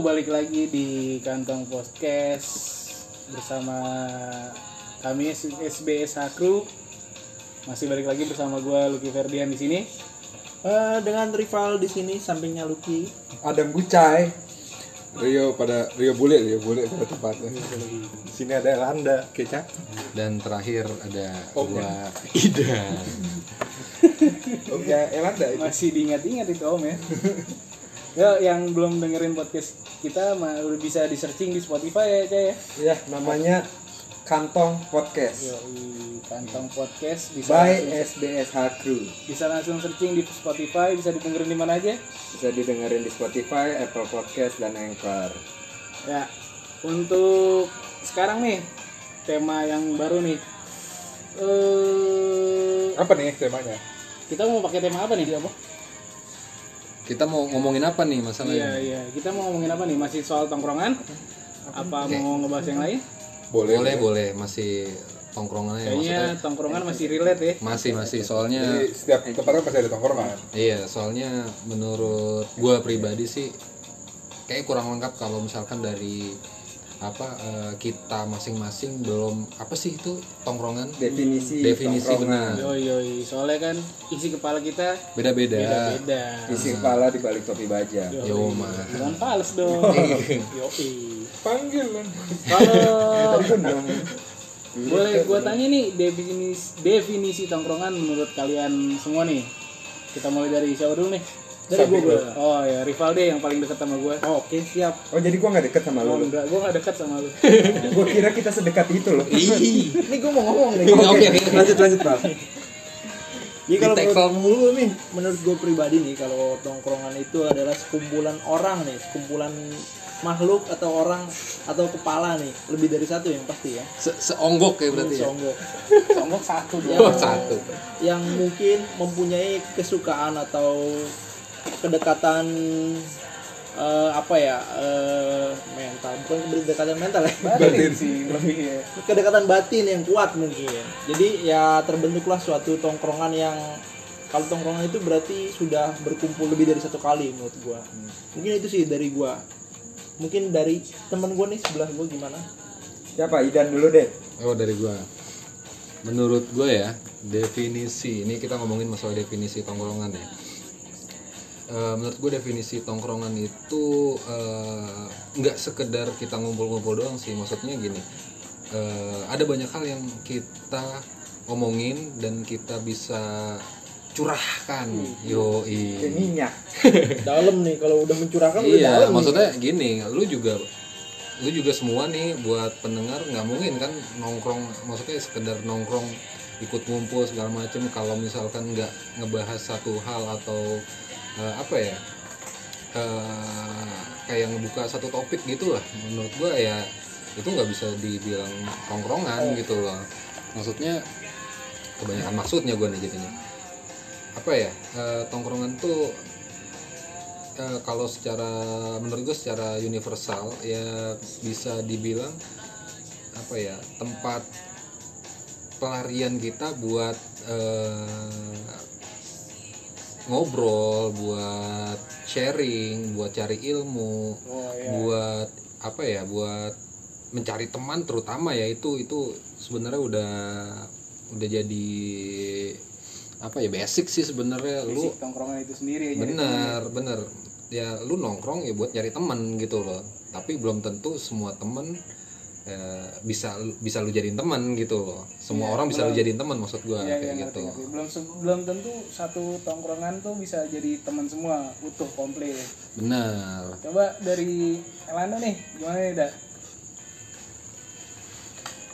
Balik lagi di kantong podcast bersama kami SBSH Crew. Masih balik lagi bersama gue Lucky Ferdian di sini. Eh, dengan rival di sini sampingnya Lucky. Adam Gucai Rio pada Rio Bule Rio Bule pada tempatnya di sini ada Landa kecap dan terakhir ada Oh, gua Ida oh ya Elanda itu Masih diingat-ingat itu Om ya. Yo, yang belum dengerin podcast kita mah udah bisa di searching di Spotify ya, Cah ya. ya namanya Kantong Podcast Yo, kantong podcast bisa by langsung, SBSH Crew bisa langsung searching di Spotify, bisa didengerin di mana aja. bisa didengerin di Spotify Apple Podcast dan Anchor Ya, untuk sekarang nih tema yang baru nih. Eh, apa nih temanya kita mau pakai tema apa nih? Apa? Kita mau ngomongin apa nih Iya, masalahnya iya. Kita mau ngomongin apa nih? Masih soal tongkrongan? Apa mau ngebahas yang lain? boleh boleh boleh masih tongkrongan ya Kayaknya maksudnya tongkrongan masih relate ya. masih masih soalnya jadi setiap tempatnya pasti ada tongkrongan iya soalnya menurut gua pribadi sih kayak kurang lengkap kalau misalkan dari apa eh, kita masing-masing belum apa sih itu tongkrongan definisi definisi tongkrongan. benar Yoi, yoi. Soalnya kan isi kepala kita beda-beda beda-beda. isi kepala di balik topi baja Yoi. yo mah Jangan pales dong. Yoi. panggil kan Kalau dong boleh gua tanya nih definisi definisi tongkrongan menurut kalian semua nih. Kita mulai dari siapa dulu nih? Dari gua. gua. Oh ya, Rivalde yang paling dekat sama gua. Oke, siap. oh jadi gua nggak deket sama Oh lu enggak, gua gak dekat sama lu. gua kira kita sedekat itu loh Ini gue mau ngomong nih. oke oke lanjut lanjut pak Jadi kalau menurut, mulu nih, menurut gue pribadi nih, kalau tongkrongan itu adalah sekumpulan orang nih, sekumpulan makhluk atau orang atau kepala nih, lebih dari satu yang pasti ya. Se seonggok ya berarti ya Songgok. Sombong satu Yang, Oh, satu. yang mungkin mempunyai kesukaan atau kedekatan eh, apa ya eh, mental. Bukan kedekatan mental ya. Batin. Sih lebih ya. kedekatan batin yang kuat mungkin. Jadi ya terbentuklah suatu tongkrongan yang kalau tongkrongan itu berarti sudah berkumpul lebih dari satu kali menurut gua. Mungkin itu sih dari gua. Mungkin dari teman gua nih sebelah gua gimana? Siapa? Idan dulu deh. Oh dari gua. Menurut gua ya definisi ini kita ngomongin masalah definisi tongkrongan ya. Eh, menurut gue definisi tongkrongan itu eh, nggak sekedar kita ngumpul-ngumpul doang sih. Maksudnya gini eh, ada banyak hal yang kita omongin dan kita bisa curahkan. Yo Kayak minyak. Dalam nih kalau udah mencurahkan udah iya nih. maksudnya gini lu juga lu juga semua nih buat pendengar nggak mungkin kan nongkrong maksudnya sekedar nongkrong ikut ngumpul segala macem. Kalau misalkan nggak ngebahas satu hal atau eh, apa ya? Eh, kayak ngebuka satu topik gitu lah. Menurut gua ya itu nggak bisa dibilang tongkrongan gitu loh. Maksudnya kebanyakan maksudnya gua nih jadinya. Apa ya? Eh, tongkrongan tuh eh, kalau secara menurut gue secara universal ya bisa dibilang apa ya tempat pelarian kita buat eh, ngobrol buat sharing buat cari ilmu Oh iya. buat apa ya buat mencari teman terutama ya itu itu sebenarnya udah udah jadi apa ya basic sih sebenarnya lu tongkrongan itu sendiri ya. bener bener ya lu nongkrong ya buat nyari teman gitu loh tapi belum tentu semua temen eh, bisa bisa lu jadiin teman gitu loh semua Iya, orang bisa lu jadiin teman maksud gua Iya, iya, kayak ngerti, gitu ngerti. Belum belum tentu satu tongkrongan tuh bisa jadi teman semua utuh komplit. benar Coba dari Elanda nih, gimana nih, Da?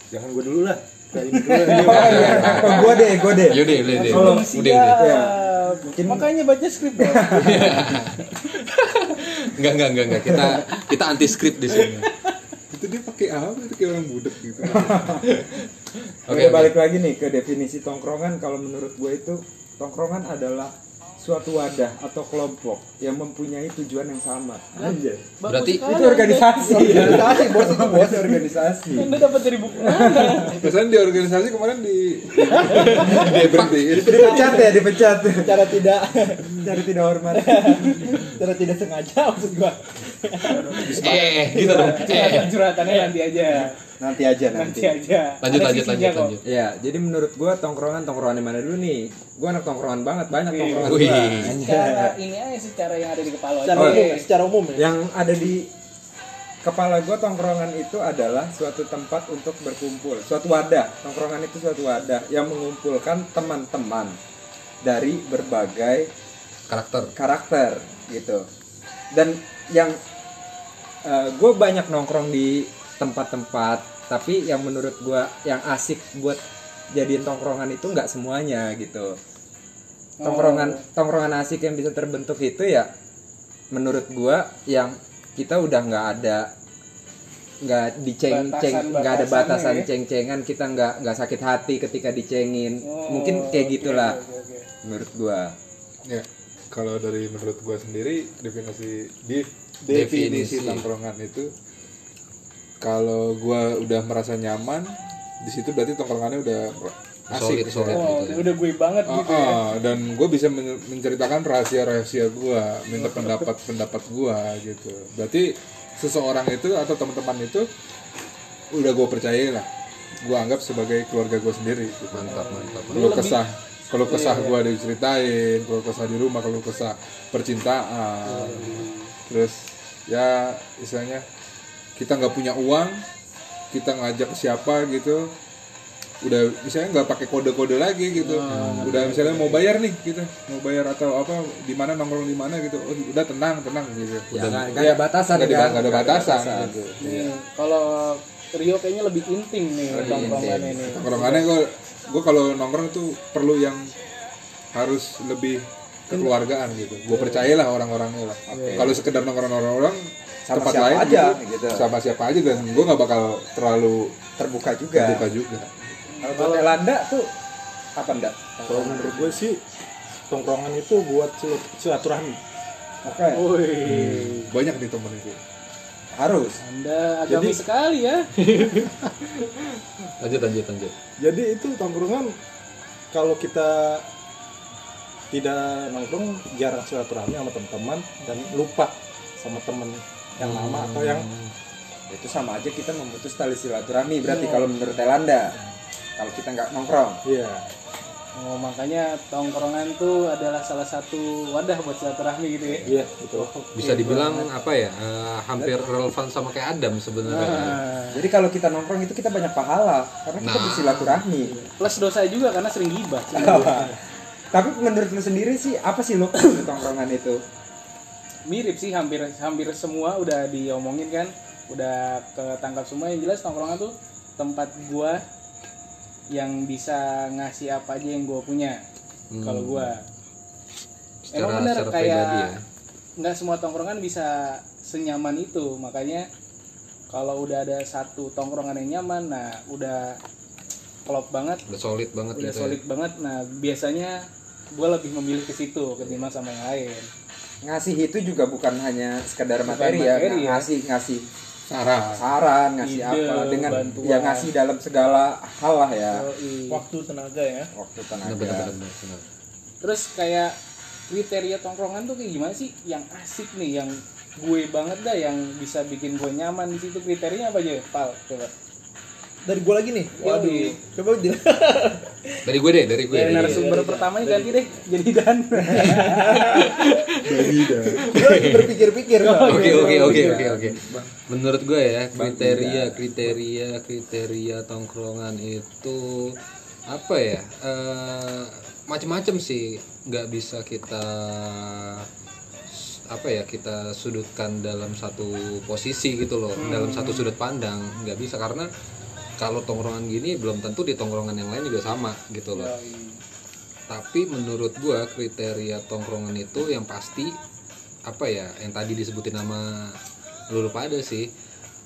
jangan gua dulu lah Kayak ini dulu. oh, gua deh gua deh yaudah udah deh Belum siap. udah Ya, mungkin- Makanya baca skrip dong. enggak enggak enggak enggak kita kita anti skrip di sini pakai apa itu kayak orang budek gitu Oke, oke. balik lagi nih ke definisi tongkrongan kalau menurut gue itu tongkrongan adalah suatu wadah atau kelompok yang mempunyai tujuan yang sama. Anjir. Berarti Itu organisasi. Organisasi, bos, itu bos. Itu organisasi. Anda dapat dari buku mana? Pesan di organisasi kemarin di dia berhenti. Dipecat ya, dipecat. Cara tidak Cari tidak hormat. cara tidak sengaja maksud gua. Eh gitu dong Curhatan curhatannya nanti aja. Nanti aja Nanti nanti. aja. lanjut Ada lanjut lanjut kok. lanjut Ya, jadi menurut gua tongkrongan tongkrongan di mana dulu nih? Gua anak tongkrongan banget, banyak Wih. tongkrongan Wih. Secara ini aja secara yang ada di kepala aja. Secara Oh, umum, ya, secara umum ya. Yang ada di kepala gua tongkrongan itu adalah suatu tempat untuk berkumpul, suatu wadah. Tongkrongan itu suatu wadah yang mengumpulkan teman-teman dari berbagai karakter karakter gitu dan yang gue banyak nongkrong di tempat-tempat tapi yang menurut gue yang asik buat jadiin tongkrongan itu nggak semuanya gitu. Tongkrongan tongkrongan asik yang bisa terbentuk itu ya menurut gue yang kita udah nggak ada nggak diceng ceng nggak ada Batasan-batasannya batasan ya. ceng-cengan kita nggak nggak sakit hati ketika dicengin. Oh, mungkin kayak oke, gitulah oke, oke. menurut gua. Ya, kalau dari menurut gua sendiri definisi di Definisi. definisi tongkrongan itu kalau gua udah merasa nyaman di situ berarti tongkrongannya udah solid asik solid Oh, gitu ya. udah gue banget Ah, gitu ya. ah, dan gue bisa men- menceritakan rahasia-rahasia gua minta pendapat-pendapat gua gitu. Berarti seseorang itu atau teman-teman itu udah gue percaya lah. Gue anggap sebagai keluarga gue sendiri. Gitu. mantap mantap Kalau kesah, kalau kesah gua diceritain, kalau kesah di rumah, kalau kesah percintaan, terus ya istilahnya kita nggak punya uang, kita ngajak siapa gitu, udah misalnya nggak pakai kode-kode lagi gitu, udah misalnya mau bayar nih gitu, mau bayar atau apa, di mana nongkrong di mana gitu, oh, udah tenang tenang gitu. ya nggak nggak ada batasan Nggak ada- kan ada batasan gitu. Kalau Rio kayaknya lebih intim nih tongkrongan ini. Nongkrongannya gue gue kalau nongkrong tuh perlu yang harus lebih kekeluargaan gitu. Gue percayalah orang-orangnya lah. Kalau sekedar nongkrong orang-orang Sama tempat siapa lain aja, gitu, gitu. sama siapa aja dan gue nggak bakal terlalu terbuka juga terbuka juga. kalau buat Elanda tuh apa enggak Kalau menurut gue sih tongkrongan itu buat silat- silaturahmi. oke Wih, Banyak nih temen itu. Harus. Anda Jadi- sekali ya. lanjut lanjut lanjut. Jadi itu tongkrongan kalau kita tidak nongkrong jarang silaturahmi sama teman-teman dan lupa sama teman yang lama atau yang itu sama aja kita memutus tali silaturahmi berarti kalau menurut Elanda kalau kita nggak nongkrong. Iya Oh, makanya tongkrongan tuh adalah salah satu wadah buat silaturahmi gitu ya. iya betul. bisa dibilang apa ya eh, hampir relevan sama kayak Adam sebenarnya. Nah, jadi kalau kita nongkrong itu kita banyak pahala karena kita Nah. bersilaturahmi plus dosa juga karena sering gibah. tapi menurut lu sendiri sih apa sih lu tongkrongan itu Mirip sih hampir hampir semua udah diomongin kan, udah ketangkap semua yang jelas tongkrongan tuh tempat gua yang bisa ngasih apa aja yang gua punya. Kalau gua. Secara, Emang bener kayak ya? nggak semua tongkrongan bisa senyaman itu. Makanya kalau udah ada satu tongkrongan yang nyaman nah udah klop banget. Udah solid banget udah gitu solid banget. Nah biasanya gue lebih memilih ke situ ketimbang sama yang lain. Ngasih itu juga bukan hanya sekedar Bukan materi, ya, materi ya. ngasih ngasih Sarah. saran ngasih Ide, apa dengan bantuan. ya ngasih dalam segala hal lah ya Yoi. Waktu tenaga ya. waktu ya benar tenaga benar benar benar. terus kayak kriteria tongkrongan tuh kayak gimana sih yang asik nih yang gue banget dah yang bisa bikin gue nyaman di situ kriterianya apa aja pal coba Dari gua lagi nih. Waduh. Yoi. Coba dari gue deh dari gue dari narasumber pertamanya ganti deh jadi dan Gua lagi berpikir-pikir. Oke oke oke oke oke. Menurut gue ya kriteria kriteria kriteria tongkrongan itu apa ya? Eh macam-macam sih. Nggak bisa kita apa ya kita sudutkan dalam satu posisi gitu loh dalam satu sudut pandang nggak bisa karena kalau tongkrongan gini belum tentu di tongkrongan yang lain juga sama gitu loh. Tapi menurut gua kriteria tongkrongan itu yang pasti apa ya yang tadi disebutin nama lulu pada sih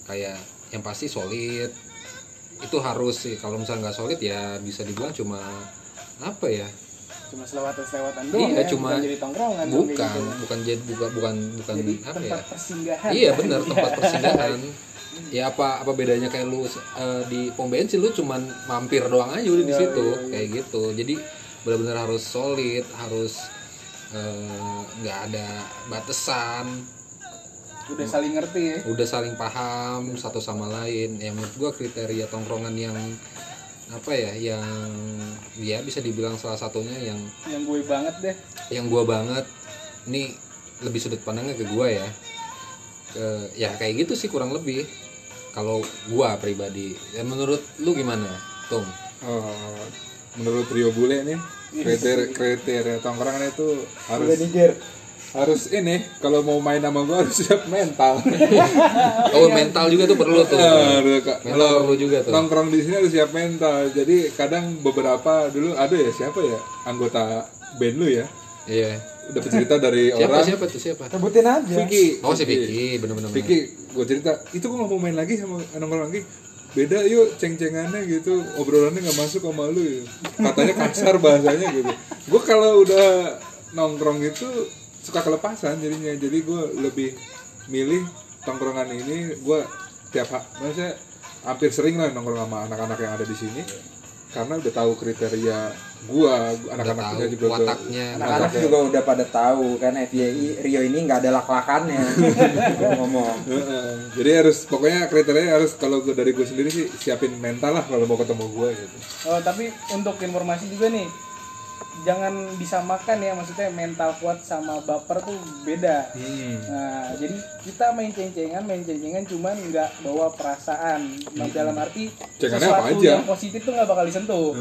kayak yang pasti solid. Itu harus sih kalau misalnya nggak solid ya bisa dibilang cuma apa ya? Cuma selewatan selewatan doang Iya, ya, cuma- bukan jadi tongkrongan bukan gitu. bukan jadi bukan bukan bukan jadi apa ya? persinggahan. Iya benar tempat persinggahan ya apa apa bedanya kayak lu eh, di pom bensin lu cuman mampir doang aja udah di Iya, situ. kayak gitu. Jadi benar-benar harus solid harus eh, nggak ada batasan. Udah saling ngerti ya? Udah saling paham satu sama lain. Ya menurut gua kriteria tongkrongan yang apa ya yang ya bisa dibilang salah satunya yang yang gue banget deh. yang gua banget. Ini lebih sudut pandangnya ke gua ya. Ke ya kayak gitu sih kurang lebih kalau gua pribadi ya menurut lu gimana Tung? Oh, menurut Rio Bule nih kriteria kriteria tongkrongan itu harus Udah harus ini kalau mau main sama gua harus siap mental. oh mental juga tuh perlu tuh. Aduh, Kak. mental kalau perlu juga tuh. nongkrong di sini harus siap mental. Jadi kadang beberapa dulu ada ya siapa ya anggota band lu ya? Iya. Udah cerita dari siapa orang. siapa tuh siapa? Sebutin aja. Vicky. Oh si Vicky. bener-bener. Vicky gue cerita itu gue nggak mau main lagi sama nongkrong lagi. Beda yuk ceng-cengannya gitu. Obrolannya nggak masuk sama lu ya. katanya kasar bahasanya gitu. Gue kalau udah nongkrong itu suka kelepasan jadinya. Jadi gue lebih milih tongkrongan ini. Gue tiap maksudnya hampir sering lah nongkrong sama anak-anak yang ada di sini karena udah tahu kriteria anak-anaknya tahu juga udah- wataknya Anak-anak juga udah pada tahu kan FYI Rio ini nggak ada lak-lakannya ngomong. Heeh. jadi harus pokoknya kriteria harus kalau gua- dari gue sendiri sih siapin mental lah kalau mau ketemu gue gitu oh tapi untuk informasi juga nih jangan disamakan ya maksudnya mental kuat sama baper tuh beda Hmm. Nah, jadi kita main ceng-cengan, main ceng-cengan cuman nggak bawa perasaan. Nah, dalam arti Cengannya sesuatu apa aja? yang positif tuh nggak bakal disentuh.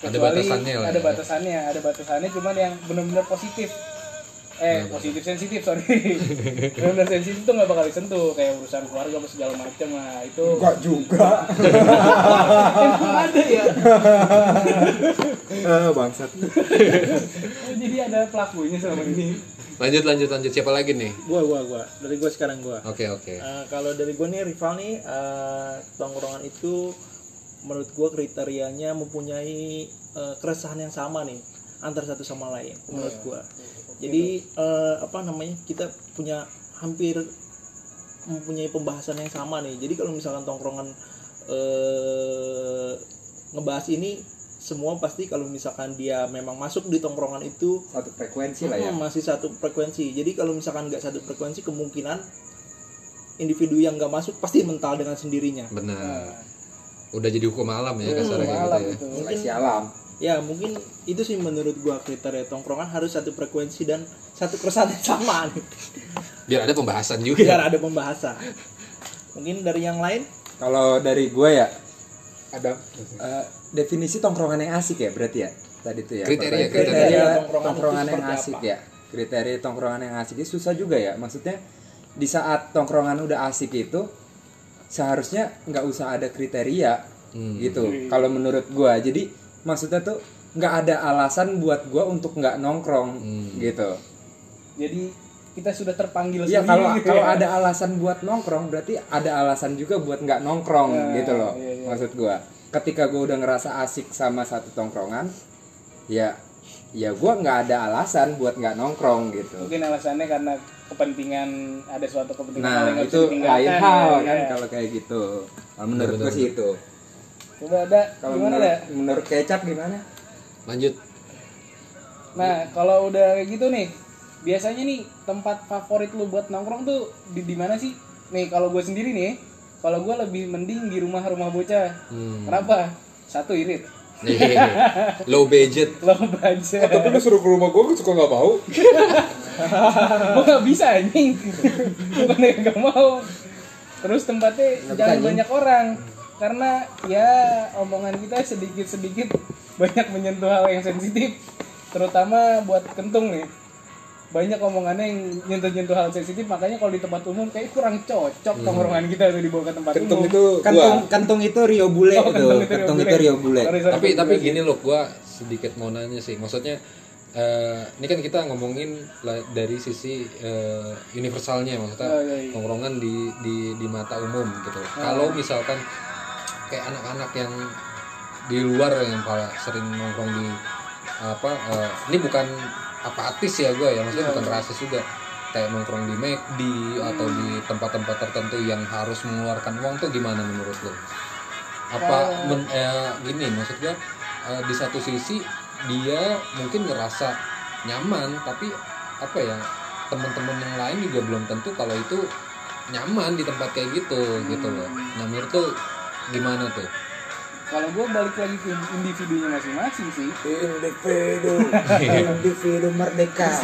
Ada Kecuali batasannya lah Ada ya. batasannya, ada batasannya cuman yang benar-benar positif. Eh, positif sensitif, sorry. benar-benar sensitif tuh nggak bakal disentuh kayak urusan keluarga apa segala macam. Nah, itu Enggak juga. emang ada ya. Ah, bangsat. jadi ada pelakunya selama ini. lanjut lanjut lanjut siapa lagi nih Gua gua gua. Dari gua sekarang gua. oke oke Eh, kalau dari gue nih rival nih eh, tongkrongan itu menurut gue kriterianya mempunyai eh, keresahan yang sama nih antar satu sama lain menurut gue jadi eh, apa namanya kita punya hampir mempunyai pembahasan yang sama nih jadi kalau misalkan tongkrongan eh, ngebahas ini semua pasti kalau misalkan dia memang masuk di tongkrongan itu Satu frekuensi lah ya. Hmm, masih satu frekuensi. Jadi kalau misalkan nggak satu frekuensi, kemungkinan individu yang nggak masuk pasti mental dengan sendirinya. benar udah jadi hukum alam ya kasarnya kayak Malam gitu ya itu. Seleksi alam. Ya mungkin itu sih menurut gua kriteria tongkrongan harus satu frekuensi dan satu keresahan yang sama nih. biar ada pembahasan juga biar ada pembahasan. Mungkin dari yang lain Kalau dari gue ya ada eh, definisi tongkrongan yang asik ya berarti ya tadi tuh ya. Kriteria, kriteria. kriteria Tongkrongan tongkrongan, itu yang asik apa? ya. Kriteria tongkrongan yang asik itu susah juga ya. Maksudnya di saat tongkrongan udah asik itu seharusnya nggak usah ada kriteria Hmm. gitu. Kalau menurut gua jadi maksudnya tuh nggak ada alasan buat gua untuk nggak nongkrong Hmm. gitu. Jadi kita sudah terpanggil Iya sendiri kalau gitu kalau ya. ada alasan buat nongkrong berarti ada alasan juga buat nggak nongkrong Nah, gitu loh iya, iya. maksud gua. Ketika gua udah ngerasa asik sama satu tongkrongan, ya ya gua nggak ada alasan buat nggak nongkrong gitu. mungkin alasannya karena kepentingan ada suatu kepentingan Nah yang itu lain hal ya, kan ya. kalau kayak gitu. Menurut gua sih itu. Coba ada Kalau gimana menurut, ya? menurut kecap gimana? lanjut. Nah kalau udah kayak gitu nih biasanya nih tempat favorit lu buat nongkrong tuh di di mana sih? Nih kalau gue sendiri nih kalau gue lebih mending di rumah rumah bocah. Hmm. kenapa? Satu irit. Low budget. Lo baca tapi lu suruh ke rumah gue gue suka nggak mau. Gue gak bisa anjing. Bukan gak mau. Terus tempatnya Nggak bisa, jangan banyak orang karena ya omongan kita sedikit sedikit banyak menyentuh hal yang sensitif. Terutama buat kentung nih. Banyak omongannya yang nyentuh-nyentuh hal sensitif. Makanya kalau di tempat umum kayak kurang cocok tongkrongan kita tuh dibawa ke tempat kentung umum. itu Kantung gua kantung itu Rio Bule Oh, tuh. kentung itu Rio Bule. itu Rio Bule. Sorry, sorry, tapi tapi gini loh gua sedikit mau nanya sih. Maksudnya eh, ini kan kita ngomongin dari sisi eh, universalnya. Maksudnya Oh, iya, iya. nongkrongan di di di mata umum gitu. Kalau misalkan kayak anak-anak yang di luar yang pada sering nongkrong di apa eh, ini bukan apatis ya gue ya maksudnya bukan rasis juga. Kayak nongkrong di McD atau di tempat-tempat tertentu yang harus mengeluarkan uang tuh gimana menurut lo apa men, eh, gini maksud gue eh, di satu sisi dia mungkin ngerasa nyaman tapi apa ya teman-teman yang lain juga belum tentu kalau itu nyaman di tempat kayak gitu gitu loh. Nah menurut lo gimana tuh? Kalau gue balik lagi ke individunya masing-masing sih. Individu. Individu merdeka.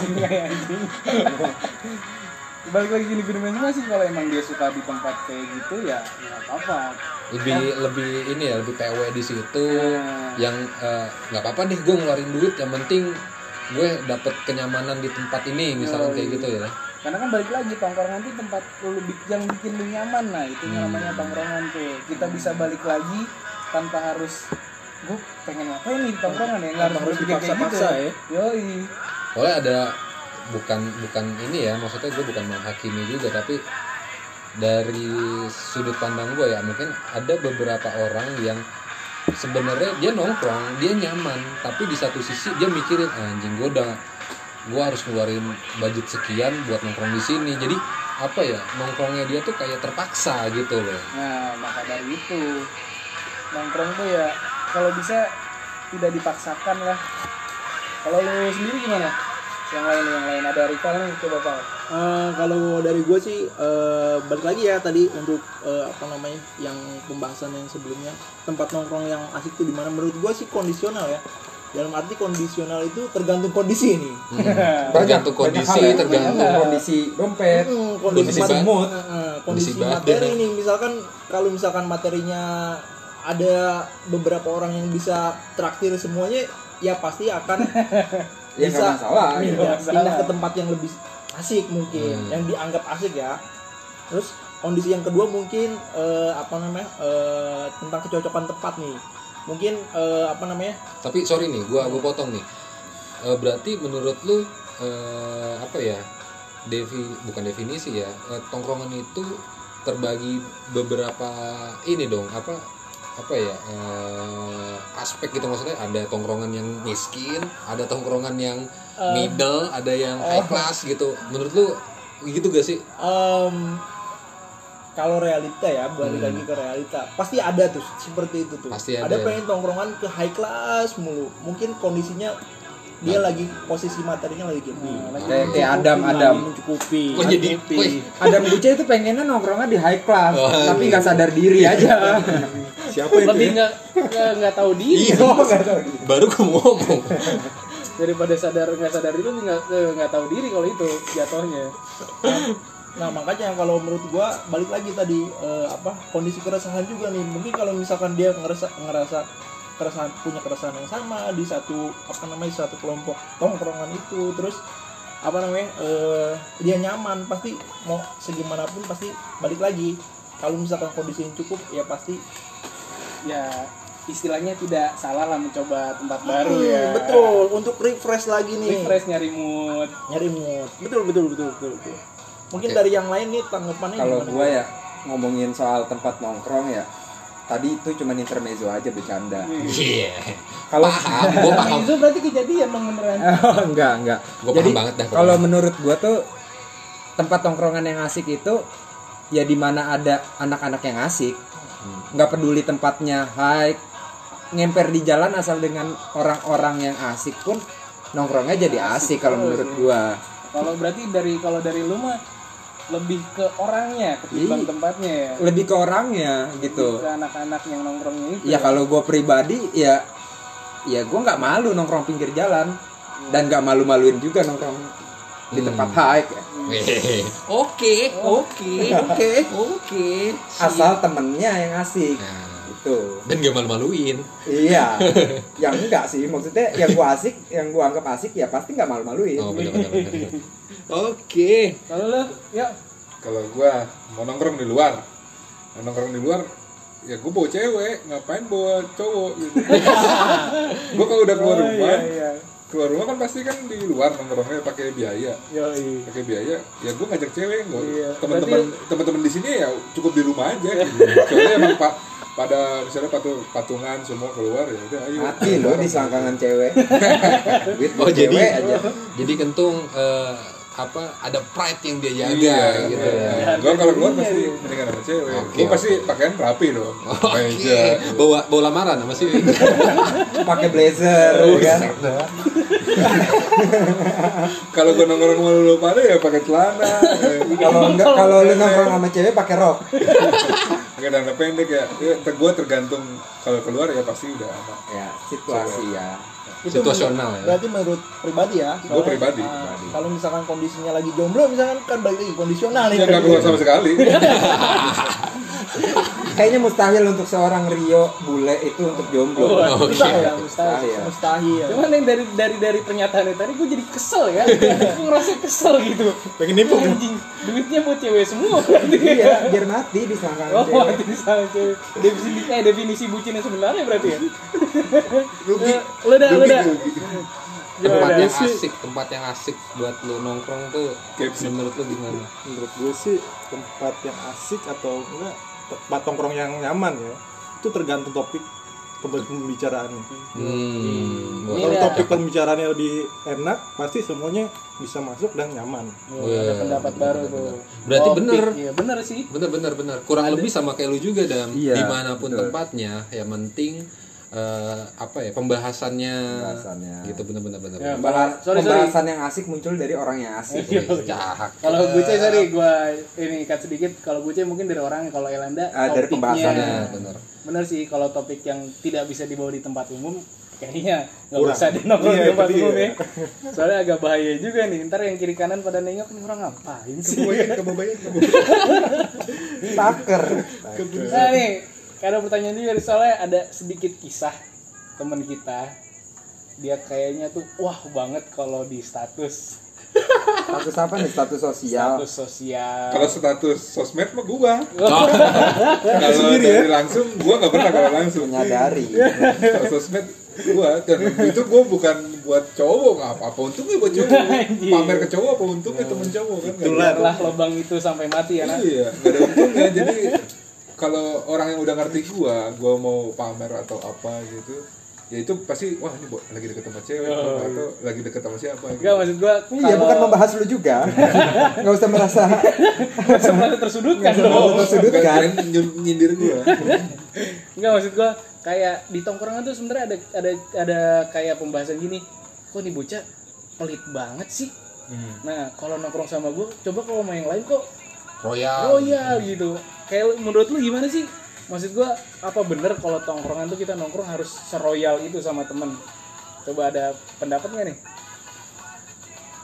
Balik lagi ke individu masing-masing. Kalau emang dia suka di tempat kayak gitu ya nggak apa-apa. Lebih lebih ini ya lebih PW di situ. Nah, yang eh, nggak apa-apa deh gue ngeluarin duit. Yang penting gue dapet kenyamanan di tempat ini misalnya kayak gitu ya karena kan balik lagi tongkrongan tuh tempat lu yang bikin lu nyaman. Nah itu Hmm. namanya tongkrongan tuh. Kita bisa balik lagi tanpa harus gue pengen ngapain nih di tongkrongan ya? Nggak harus berpikir kayak gitu. ya. yoi. Soalnya ada bukan bukan ini ya maksudnya gue bukan menghakimi juga tapi dari sudut pandang gue ya mungkin ada beberapa orang yang sebenarnya dia nongkrong dia nyaman tapi di satu sisi dia mikirin "Ah, anjing gue udah gue harus ngeluarin budget sekian buat nongkrong di sini. Jadi apa ya nongkrongnya dia tuh kayak terpaksa gitu loh. Nah maka dari itu nongkrong tuh ya kalau bisa tidak dipaksakan lah. Kalau lu sendiri gimana? Yang lain yang lain ada rival nih coba pak. Eh, kalau dari gue sih eh, balik lagi ya tadi untuk eh, apa namanya yang pembahasan yang sebelumnya. Tempat nongkrong yang asik tuh di mana? Menurut gue sih kondisional ya dalam arti kondisional itu tergantung kondisi nih Hmm. tergantung Banyak kondisi hal ya. tergantung kondisi dompet Hmm, Kondisi kondisi, mood, eh, kondisi Kondisi materi nih misalkan kalau misalkan materinya ada beberapa orang yang bisa traktir semuanya ya pasti akan ya nggak masalah pindah. Nggak masalah. pindah ke tempat yang lebih asik mungkin Hmm. yang dianggap asik ya terus kondisi yang kedua mungkin eh, apa namanya eh, tentang kecocokan tempat nih mungkin eh, apa namanya Tapi sorry nih, gua gua potong nih. Eh, berarti menurut lu eh, apa ya? Devi bukan definisi ya. eh, tongkrongan itu terbagi beberapa ini dong, apa apa ya? eh, aspek gitu maksudnya ada tongkrongan yang miskin, ada tongkrongan yang middle, ada yang high class gitu. Menurut lu gitu gak sih? Em, kalau realita ya balik Hmm. lagi ke realita. Pasti ada tuh seperti itu tuh. Pasti ada ada. ya. pengen tongkrongan ke high class mulu. Mungkin kondisinya dia lagi posisi materinya lagi gini. Kayak kayak Adam Adam. mencukupi Kok jadi Adam Buce itu pengennya nongkrongnya di high class Oh, tapi nggak sadar diri aja. Siapa itu lebih ya? nggak nggak- nggak tahu diri. Iya, baru mau ngomong. daripada sadar nggak sadar itu nggak nggak tahu diri kalau itu jatuhnya Nah makanya kalau menurut gua balik lagi tadi eh, apa kondisi keresahan juga nih. Mungkin kalau misalkan dia ngerasa ngerasa keresahan punya keresahan yang sama di satu apa namanya satu kelompok tongkrongan itu terus apa namanya eh, dia nyaman pasti mau segimanapun pasti balik lagi. Kalau misalkan kondisi yang cukup ya pasti ya istilahnya tidak salah lah mencoba tempat baru Hmm, ya. betul. Untuk refresh lagi nih. Refresh nyari mood. Nyari mood. Betul betul betul betul, betul. Mungkin Oke. dari yang lain nih tanggapannya kalau gue ya ngomongin soal tempat nongkrong ya tadi itu cuma intermezzo aja bercanda Iya. kalau Paham, gua paham. itu berarti kejadian dong beneran Oh, enggak enggak Gua jadi paham banget dah pokoknya. kalau menurut gua tuh tempat tongkrongan yang asik itu ya di mana ada anak-anak yang asik nggak peduli tempatnya high ngemper di jalan asal dengan orang-orang yang asik pun nongkrongnya jadi asik kalau menurut gua kalau berarti dari kalau dari lu mah lebih ke orangnya ketimbang Iya. tempatnya ya lebih ke orangnya gitu ke anak-anak yang nongkrongnya itu ya kalau gua pribadi ya ya gua nggak malu nongkrong pinggir jalan dan nggak malu-maluin juga nongkrong di Hmm. tempat high ya. Oke, oke, oke, oke. Asal temennya yang asik. Nah, Itu. dan gak malu-maluin. Iya. yang enggak sih, maksudnya yang gua asik, yang gua anggap asik ya pasti nggak malu-maluin. Oh. Oke. kalau lu ya kalau gua mau nongkrong di luar mau nongkrong di luar ya gua bawa cewek ngapain bawa cowok gitu gua kalau udah keluar Oh, rumah iya, iya. keluar rumah kan pasti kan di luar nongkrongnya pakai biaya pakai biaya ya gua ngajak cewek gua Iya, teman-teman teman-teman di sini ya cukup di rumah aja gitu. soalnya emang pak pada misalnya patu, patungan semua keluar ya udah ayo. Mati lo di selangkangan cewek. Duit Oh buat jadi cewek aja. jadi kentung eh, apa ada pride yang dia jaga Iya, gitu ya. iya. Gua kalau keluar pasti mendingan sama cewek. Oke, Gua pasti pakaian rapi dong. Meja. Oke, bawa bawa lamaran apa sih? pakai blazer ya kan Kalau gua nongkrong sama lu pada ya pakai celana, kalau enggak kalau lu nongkrong sama cewek pakai rok pakai celana pendek ya. Ya gua tergantung kalau keluar ya pasti udah aman. ya situasi ya Itu Situasional menurut- ya. Berarti menurut pribadi ya. Soalnya, pribadi. ah, Kalau misalkan kondisinya lagi jomblo misalkan kan balik lagi kondisional nih. Ya nggak keluar sama sekali. kayaknya mustahil untuk seorang Rio bule itu untuk jomblo Wah, Oke. mustahil, mustahil, Mustahil. mustahil. Cuman yang dari dari dari pernyataannya tadi gue jadi kesel ya. gue ngerasa kesel gitu. pengen nipu kan Anjing, duitnya buat cewek semua berarti. iya biar mati di selangkangan Oh, cewek mati sama cewek. Definisi eh definisi bucin yang sebenarnya berarti ya. Rugi. Lu dah, lu dah. tempat yang asik, tempat yang asik buat lu nongkrong tuh KFC. menurut lu gimana? menurut gue sih tempat yang asik atau enggak tempat tongkrong yang nyaman ya itu tergantung topik pembicaraannya Hmm. Kalau ada- topik pembicaraannya lebih enak pasti semuanya bisa masuk dan nyaman Oh, ada pendapat baru tuh. Berarti Topik, bener. Iya, bener sih. Bener bener bener. Kurang lebih sama kayak lu juga dam. Iya, Di mana pun betul. tempatnya, ya penting eh, apa ya pembahasannya. Pembahasannya. Gitu bener bener. Ya, Bahas- sorry, sorry. pembahasan yang asik muncul dari orang yang asik Cahak. Kalau Guce sorry gue ini cut sedikit. Kalau Guce mungkin dari orang kalau Elanda Ah, dari pembahasannya. Bener. bener sih kalau topik yang tidak bisa dibawa di tempat umum kayaknya nggak usah di nongkrong Iya, di tempat dia. umum ya soalnya agak bahaya juga nih ntar yang kiri kanan pada nengok nih orang ngapain sih taker nah nih ada pertanyaan juga soalnya ada sedikit kisah teman kita. Dia kayaknya tuh wah banget kalau di status. Status apa nih? Status sosial. Status sosial. Kalau status sosmed mah gua. Oh, Kalau dari langsung gua nggak pernah kalau langsung. menyadari. Kalau sosmed gua. Dan itu gua bukan buat cowok nggak apa apa untungnya buat cowok. Pamer ke cowok apa untungnya temen cowok kan? Biarlah lubang itu sampai mati ya nah iya nggak ada untungnya. Jadi kalau orang yang udah ngerti gua gua mau pamer atau apa gitu ya itu pasti wah ini bo- lagi deket sama cewek atau lagi deket sama siapa gitu. enggak maksud gua iya bukan membahas lu juga nggak usah merasa sebenarnya tersudutkan Nggak usah dong merasa tersudut Nggak, kan kirain ny- nyindir gua Enggak maksud gua kayak di tongkrongan tuh sebenarnya ada ada ada kayak pembahasan gini. Kok nih bocah pelit banget sih? Nah, kalau nongkrong sama gua, coba kalau sama yang lain kok Royal. royal gitu. Kayak lu- menurut lu gimana sih? Maksud gua apa bener kalau tongkrongan tuh kita nongkrong harus seroyal itu sama temen? Coba ada pendapat nggak nih?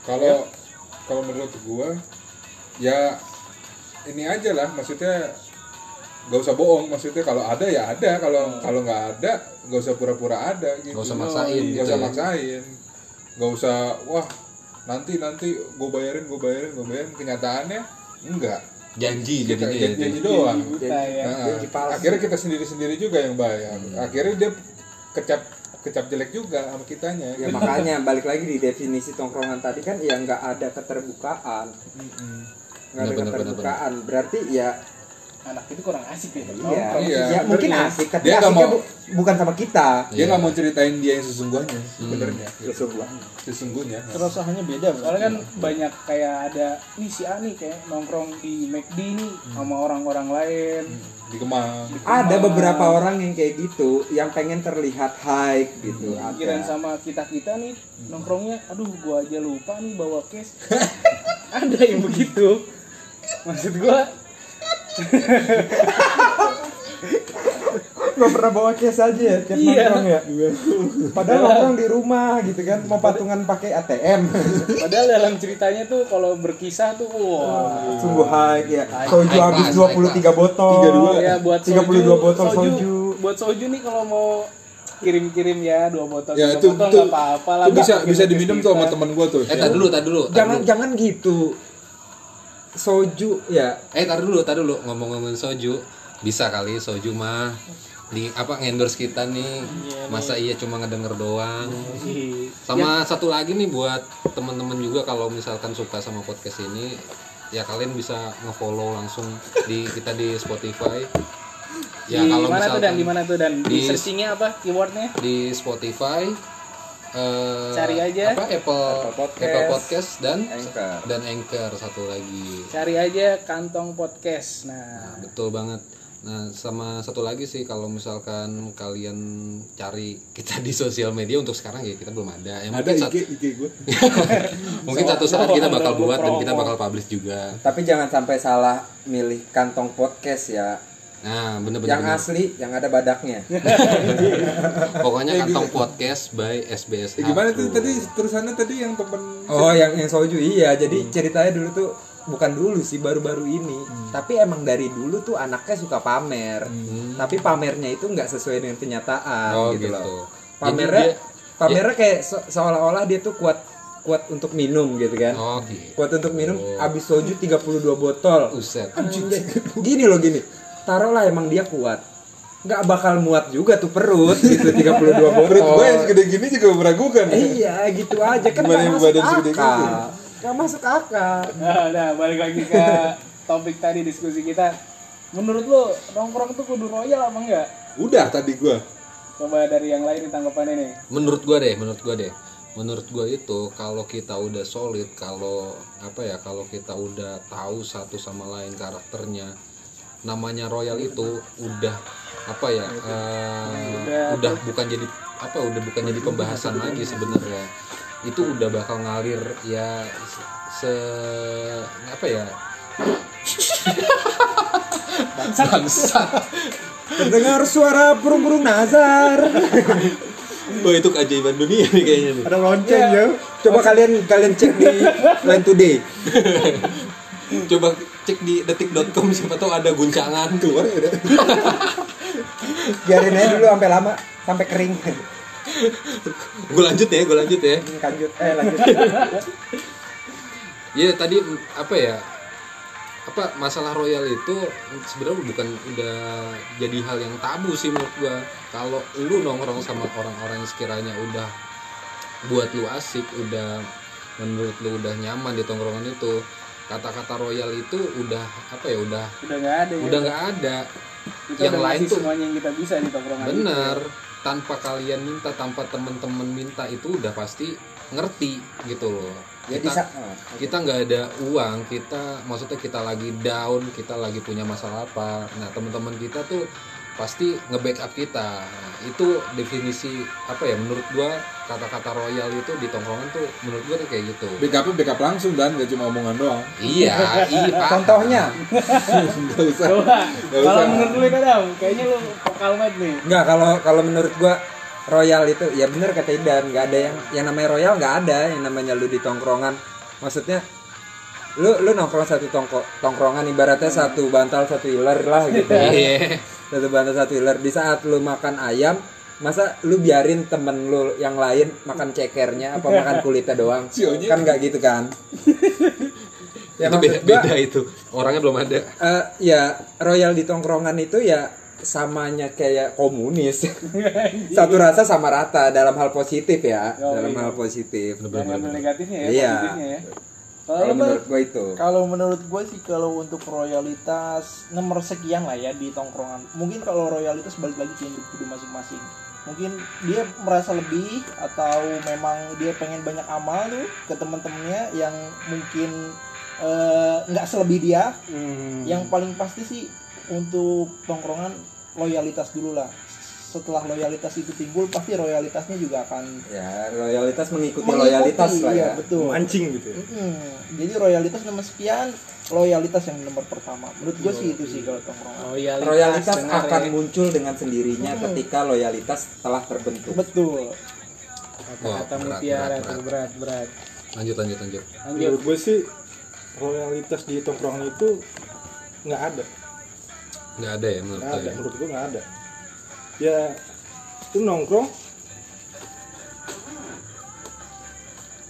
kalau kalau menurut gua ya ini aja lah maksudnya gak usah bohong maksudnya kalau ada ya ada kalau kalau nggak ada gak usah pura-pura ada gitu Gak usah maksain Gak gitu usah ya. maksain gak usah wah nanti nanti gue bayarin gue bayarin gue bayarin kenyataannya enggak Janji kita jadinya. janji, ya. janji doang Buta ya. Nah, Janji palsu. akhirnya kita sendiri sendiri juga yang bayar. Akhirnya dia kecap kecap jelek juga sama kitanya. Ya makanya balik lagi di definisi tongkrongan tadi kan ya nggak ada keterbukaan. Nggak ada keterbukaan. Berarti ya Anak itu kurang asik nih. iya. Iya, ya mungkin asik tapi Dia asiknya mau- bu- bukan sama kita. dia nggak mau ceritain dia yang sesungguhnya sebenarnya. Sesungguhnya. Sesungguhnya. Keresahannya beda Soalnya kan banyak kayak ada nih si Ani kayak nongkrong di McD nih sama orang-orang lain. di Kemang. Ada beberapa orang yang kayak gitu yang pengen terlihat high gitu Pikiran ada. Sama kita-kita nih nongkrongnya aduh gua aja lupa nih bawa cash. ada yang begitu. Maksud gua nggak pernah bawa cash aja ya tiap Iya. nongkrong ya. Padahal nongkrong di rumah gitu kan mau patungan pakai ATM padahal dalam ceritanya tuh kalau berkisah tuh wah. sungguh high ya. Soju habis class, 23 botol ya buat 32 botol soju. Buat soju nih kalau mau kirim-kirim ya dua botol ya itu botol itu, nggak apa-apa lah itu bisa bisa diminum tuh sama teman gua tuh. Eh, tar dulu, tar dulu. jangan dulu. jangan gitu soju ya. Eh, tar dulu, tar dulu. Ngomong-ngomongin soju, bisa kali soju mah. Di apa endorse kita nih. Masa iya cuma ngedenger doang. Ih, Sama satu lagi nih buat teman-teman juga kalau misalkan suka sama podcast ini, ya kalian bisa nge-follow langsung di kita di Spotify. Ya, di kalau mana tuh misalkan dan? Di mana tuh dan? Di di- searchingnya apa? Keywordnya? di Spotify eh, Cari aja. apa Apple Apple Podcast. Apple Podcast dan Anchor. dan Anchor satu lagi cari aja kantong podcast nah betul banget nah sama satu lagi sih kalau misalkan kalian cari kita di sosial media untuk sekarang ya kita belum ada ya ada mungkin, IG IG gue mungkin satu saat kita bakal buat dan kita bakal publish juga Tapi jangan sampai salah milih kantong podcast ya. Nah bener-bener Yang asli yang ada badaknya. pokoknya kantong podcast by SBS Eh, gimana tuh tadi terusannya tadi yang temen Oh, yang yang soju iya. Jadi ceritanya dulu tuh bukan dulu sih baru-baru ini. Tapi emang dari dulu tuh anaknya suka pamer. Tapi pamernya itu nggak sesuai dengan kenyataan oh gitu, gitu, loh. Jadi Pamernya dia- pamernya kayak se- seolah-olah dia tuh kuat kuat untuk minum gitu kan. oh gitu Kuat untuk minum habis soju 32 botol. Uset. Gini loh gini. Taruhlah emang dia kuat. Nggak bakal muat juga tuh perut gitu 32 botol. perut gue yang segede gini juga meragukan Iya gitu aja kan Gimana yang masuk badan segede gitu? akal. Nggak masuk akal. nah, nah balik lagi ke topik tadi diskusi kita menurut lo nongkrong tuh kudu royal apa enggak udah tadi gue coba dari yang lain nih tanggapannya nih menurut gua deh menurut gua deh menurut gua itu kalau kita udah solid kalau apa ya kalau kita udah tahu satu sama lain karakternya namanya royal itu udah apa ya eh, udah bukan jadi apa udah bukan jadi pembahasan lagi sebenarnya itu udah bakal ngalir ya se, se- apa ya bangsat Terdengar suara burung-burung nazar. Wah itu keajaiban dunia nih kayaknya nih Ada lonceng ya. Coba kalian kalian cek di Line Today. coba cek di detik.com siapa tahu ada guncangan keluar ya udah Biarin aja dulu sampai lama, sampai kering. gue lanjut ya gue lanjut ya. Lanjut, eh lanjut. ya tadi apa ya? Apa masalah royal itu sebenarnya bukan udah jadi hal yang tabu sih menurut gua. Kalau lu nongkrong sama orang-orang yang sekiranya udah buat lu asik udah menurut lu udah nyaman di tongkrongan itu kata-kata royal itu udah apa ya udah udah nggak ada ya. udah nggak ada. Kita yang lain tuh semuanya yang kita bisa di tongkrongan bener. Tanpa kalian minta tanpa temen-temen minta itu udah pasti ngerti gitu loh. Jadi kita sa- oh, kita nggak ada uang kita maksudnya kita lagi down kita lagi punya masalah apa. Nah teman-teman kita tuh pasti nge-backup kita. Nah, itu definisi apa ya menurut gua kata-kata royal itu di tongkrongan tuh menurut gua tuh kayak gitu. Backup backup langsung dan. Gak cuma omongan doang. Iya iya. Contohnya, nggak usah. Coba, Nggak kalau usah. menurut lu kadang kayaknya lu vokal banget nih. Enggak kalau kalau menurut gua royal itu ya bener kata Idan nggak ada yang yang namanya royal nggak ada yang namanya lu di tongkrongan. Maksudnya lu lu nongkrong satu tongko, tongkrongan ibaratnya satu bantal satu iler lah gitu. Iya satu bantal satu iler di saat lu makan ayam masa lu biarin temen lu yang lain makan cekernya apa makan kulitnya doang? Sionya. kan nggak gitu kan? Ya itu beda, gua, beda itu. Orangnya belum ada. Eh, ya royal di tongkrongan itu ya samanya kayak komunis. Satu rasa sama rata dalam hal positif ya. Oh, dalam iya. hal positif. Jangan ngambil negatifnya ya Iya. positifnya ya kalau menurut gue itu Kalau menurut gue sih kalau untuk royalitas nomor sekian lah ya di tongkrongan. Mungkin kalau royalitas balik lagi ke individu masing-masing. Mungkin dia merasa lebih atau memang dia pengen banyak amal tuh ke teman-temannya yang mungkin eh, nggak selebih dia. Hmm. Yang paling pasti sih untuk tongkrongan loyalitas dulu lah. Setelah loyalitas itu timbul pasti royalitasnya juga akan ya royalitas mengikuti, mengikuti, loyalitas lah iya, ya betul. Mancing gitu ya. Mm-mm. Jadi royalitas nomor sekian, loyalitas yang nomor pertama. Menurut gue sih itu sih kalau tongkrongan. loyalitas, akan ya. muncul dengan sendirinya ketika loyalitas telah terbentuk Betul. kata-kata mutiara berat, berat berat lanjut lanjut lanjut lanjut Menurut gue sih royalitas di tongkrongan itu nggak ada. nggak ada ya menurut Nggak ada. saya Menurut gue nggak ada. Ya itu nongkrong.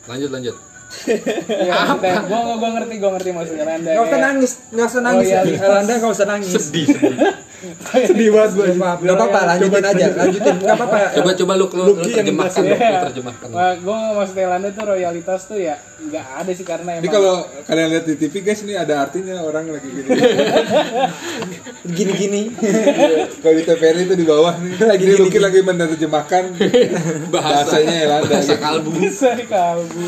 Lanjut lanjut. Apa? gua gua ngerti gua ngerti maksudnya Randa. Nggak usah nangis nggak usah nangis. Loyalitas. Elanda nggak usah nangis. Sedih sedih sedih banget gue Gak apa-apa, lanjutin aja, lanjutin. Gak apa-apa. Coba coba lu lu, terjemahkan, lu, lu terjemahkan. Gue maksudnya Landa tuh royalitas tuh ya nggak ada sih karena Ini emang kalau kalian lihat di TV guys ini ada artinya orang lagi gini. Gini-gini. kalau di TVRI itu di bawah nih. Lagi Ini gini, Lucky lagi menerjemahkan bahasanya Elanda. bahasa gitu. kalbu. bisa di kalbu.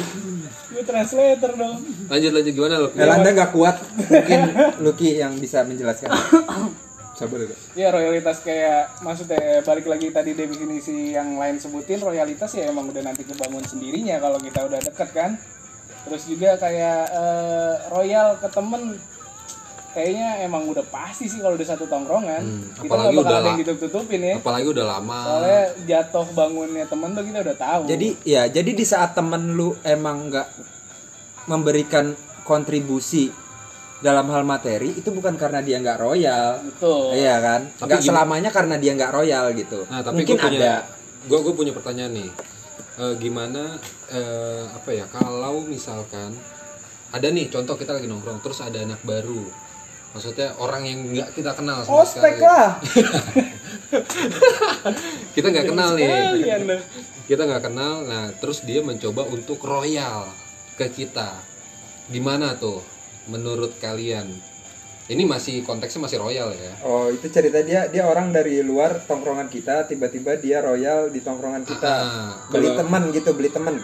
Gue translator dong. Lanjut lanjut gimana lu? Elanda nggak kuat, mungkin Lucky yang bisa menjelaskan. Sabar ya. Dok. Ya royalitas kayak maksudnya balik lagi tadi definisi yang lain sebutin royalitas ya emang udah nanti kebangun sendirinya kalau kita udah deket kan. Terus juga kayak eh, royal ke temen kayaknya emang udah pasti sih kalau udah satu tongkrongan Hmm, kita apalagi nggak bakal udah ada yang ditutup-tutupin ya Apalagi udah lama. soalnya jatuh bangunnya temen tuh kita udah tahu Jadi ya, jadi di saat temen lu emang nggak memberikan kontribusi dalam hal materi itu bukan karena dia nggak royal, betul iya kan? Tapi Nggak selamanya karena dia nggak royal gitu. Nah, tapi Mungkin gue punya, ada. gue gue punya pertanyaan nih. Eh, gimana eh, apa ya kalau misalkan ada nih contoh kita lagi nongkrong terus ada anak baru, maksudnya orang yang nggak kita kenal sama ospek sekali. lah Kita nggak kenal nih. Kita nggak kenal. Nah, terus dia mencoba untuk royal ke kita. Gimana tuh menurut kalian? Ini masih konteksnya masih royal ya. Oh itu cerita dia dia orang dari luar tongkrongan kita tiba-tiba dia royal di tongkrongan kita Ah, beli kalau- teman gitu beli teman.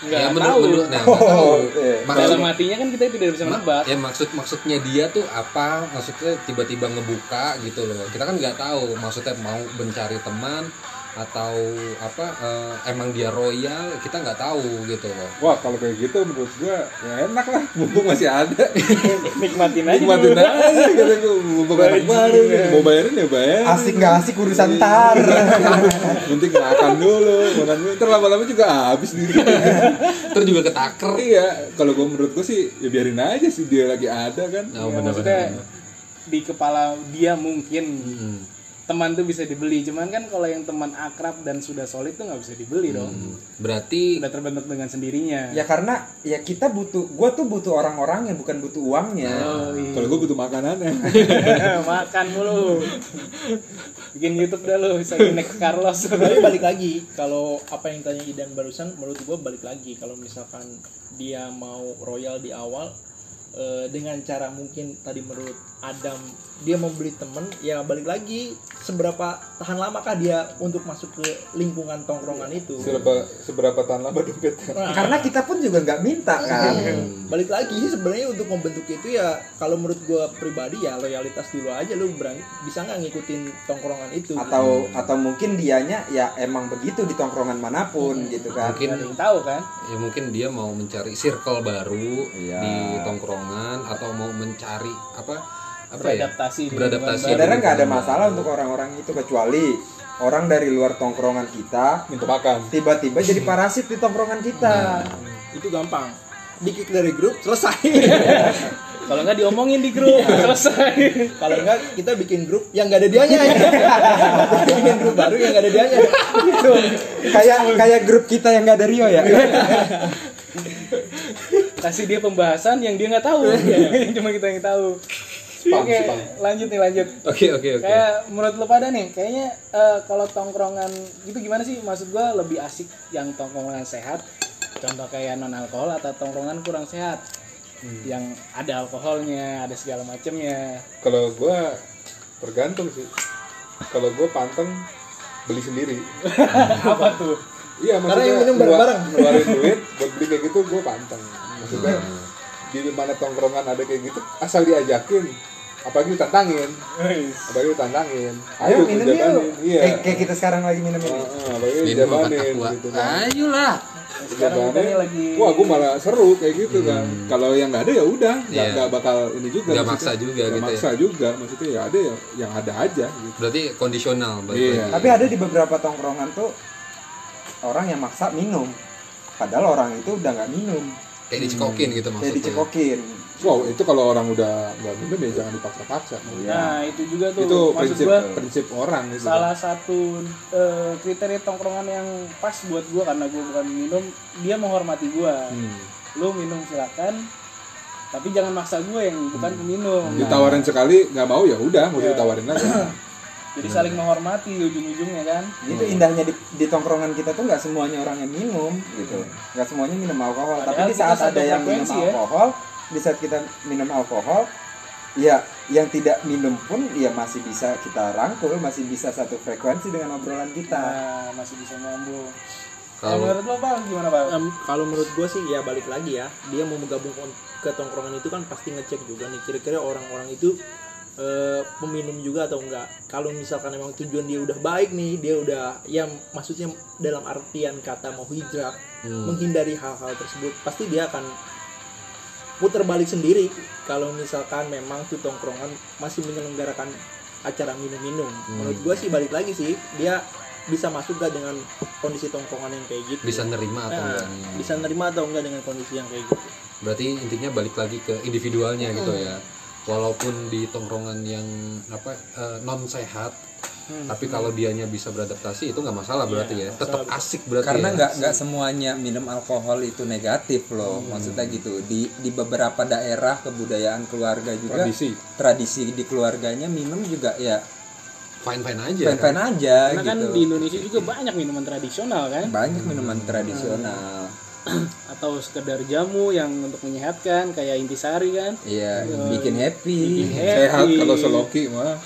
nggak ya, menurut, tahu menurut, nah, tahu. Oh, oke. Maksud- dalam hatinya kan kita tidak bisa menebak ya maksud maksudnya dia tuh apa maksudnya tiba-tiba ngebuka gitu loh kita kan nggak tahu maksudnya mau mencari teman atau apa eh, emang dia royal kita nggak tahu gitu loh Wah kalau kayak gitu menurut gua ya enak lah mumpung masih ada. nikmatin aja Nikmatin aja kata gua mumpung anak baru nih. Mau bayarin ya bayar. Asik nggak asik urusan tar. Penting makan dulu, makan dulu. Ntar lama-lama juga habis diri. terus juga ketaker iya, kalau gua menurut gua sih ya biarin aja sih dia lagi ada kan. nah, Ya, bener-bener. maksudnya di kepala dia mungkin Hmm. Teman tuh bisa dibeli cuman kan kalau yang teman akrab dan sudah solid tuh nggak bisa dibeli dong Hmm. berarti udah terbentuk dengan sendirinya ya karena ya kita butuh, gua tuh butuh orang-orangnya bukan butuh uangnya. oh, iya. Kalau gua butuh makanannya. makan mulu bikin YouTube dah lu bisa ke Carlos tapi balik lagi kalau apa yang tanya Idan barusan menurut gue balik lagi kalau misalkan dia mau royal di awal eh, dengan cara mungkin tadi menurut Adam dia mau beli temen ya balik lagi seberapa tahan lamakah dia untuk masuk ke lingkungan tongkrongan itu Seberapa seberapa tahan lama dompet? Nah, Karena kita pun juga nggak minta kan. balik lagi sih sebenarnya untuk membentuk itu ya kalau menurut gue pribadi ya loyalitas dulu aja lu berani bisa nggak ngikutin tongkrongan itu Atau atau mungkin dianya ya emang begitu di tongkrongan mana pun gitu kan. mungkin yang tahu kan ya mungkin dia mau mencari circle baru Iya. di tongkrongan atau mau mencari apa apa ya? beradaptasi di Beradaptasi. Sebenarnya nggak ada masalah untuk orang-orang itu kecuali orang dari luar tongkrongan kita Minta makan. tiba-tiba jadi parasit di tongkrongan kita. itu gampang. Dikik dari grup selesai. Kalau nggak diomongin di grup selesai. Kalau enggak kita bikin grup yang nggak ada dianya ya. Kita bikin grup baru yang nggak ada dianya. Kayak kayak grup kita yang nggak ada Rio ya. kasih dia pembahasan yang dia nggak tahu. Cuma kita yang tahu oke lanjut nih lanjut. Oke oke oke. Kayak menurut lo pada nih kayaknya eh, kalau tongkrongan gitu gimana sih? Maksud gua lebih asik yang tongkrongan sehat contoh kayak non alkohol atau tongkrongan kurang sehat. Yang ada alkoholnya ada segala macemnya. Kalau gua tergantung sih. Kalau gua panteng beli sendiri. apa tuh? Iya, Karena maksudnya yang minum bareng-bareng. ngeluarin duit buat beli kayak gitu gue panteng. Maksudnya di mana tongkrongan ada kayak gitu asal diajakin. Apalagi ditantangin. Apalagi ditantangin. Ayo minum yuk. iya. Kayak, kayak kita sekarang lagi minum ini. Heeh, apalagi minum dijabanin gitu kan. Ayolah. Nih lagi wah gue malah seru kayak gitu kan. Kalau yang nggak ada ya udah. Nggak Iya. nggak bakal ini juga Nggak maksa juga Nggak gitu ya. maksa juga. Maksudnya ya ada ya yang ada aja gitu. Berarti kondisional Iya. lagi. Tapi ada di beberapa tongkrongan tuh orang yang maksa minum. Padahal orang itu udah nggak minum, kayak dicekokin gitu kayak maksudnya. dicekokin. wow itu kalau orang udah nggak minum ya jangan dipaksa-paksa. Nah itu juga tuh. Itu maksud prinsip gua prinsip orang gitu. salah satu eh, kriteria tongkrongan yang pas buat gua karena gua bukan minum dia menghormati gua. Hmm. lu minum silakan tapi jangan maksa gue yang bukan peminum. Nah, ditawarin sekali nggak mau ya udah nggak usah ditawarin lagi jadi saling menghormati ujung-ujungnya kan? Itu indahnya di, di tongkrongan kita tuh nggak semuanya orang yang minum gitu. Nggak semuanya minum alkohol Padahal tapi di saat ada yang minum ya. alkohol di saat kita minum alkohol ya yang tidak minum pun ya masih bisa kita rangkul masih bisa satu frekuensi dengan obrolan kita. Nah, masih bisa nyambung. Kalau Kalau menurut lo bang gimana bang? Em, kalau menurut gue sih ya balik lagi ya dia mau menggabung kon- ke tongkrongan itu kan pasti ngecek juga nih kira-kira orang-orang itu eh, peminum juga atau enggak. Kalau misalkan emang tujuan dia udah baik nih dia udah ya maksudnya dalam artian kata mau hijrah Hmm. menghindari hal-hal tersebut pasti dia akan putar balik sendiri. Kalau misalkan memang tuh tongkrongan masih menyelenggarakan acara minum-minum. Menurut gue sih balik lagi sih dia bisa masuk gak dengan kondisi tongkrongan yang kayak gitu? Bisa nerima atau Nah, enggak bisa nerima atau enggak dengan kondisi yang kayak gitu? Berarti intinya balik lagi ke individualnya gitu ya walaupun di tongkrongan yang apa non sehat tapi kalau dianya bisa beradaptasi itu nggak masalah berarti ya. tetap asik berarti karena ya. nggak nggak semuanya minum alkohol itu negatif loh. Maksudnya gitu di di beberapa daerah kebudayaan keluarga juga tradisi. tradisi di keluarganya minum juga ya fine fine aja. fine fine aja karena kan gitu. di Indonesia juga banyak minuman tradisional kan? Banyak minuman tradisional atau sekedar jamu yang untuk menyehatkan kayak intisari kan? Iya bikin happy. Bikin sehat happy. kalau seloki mah.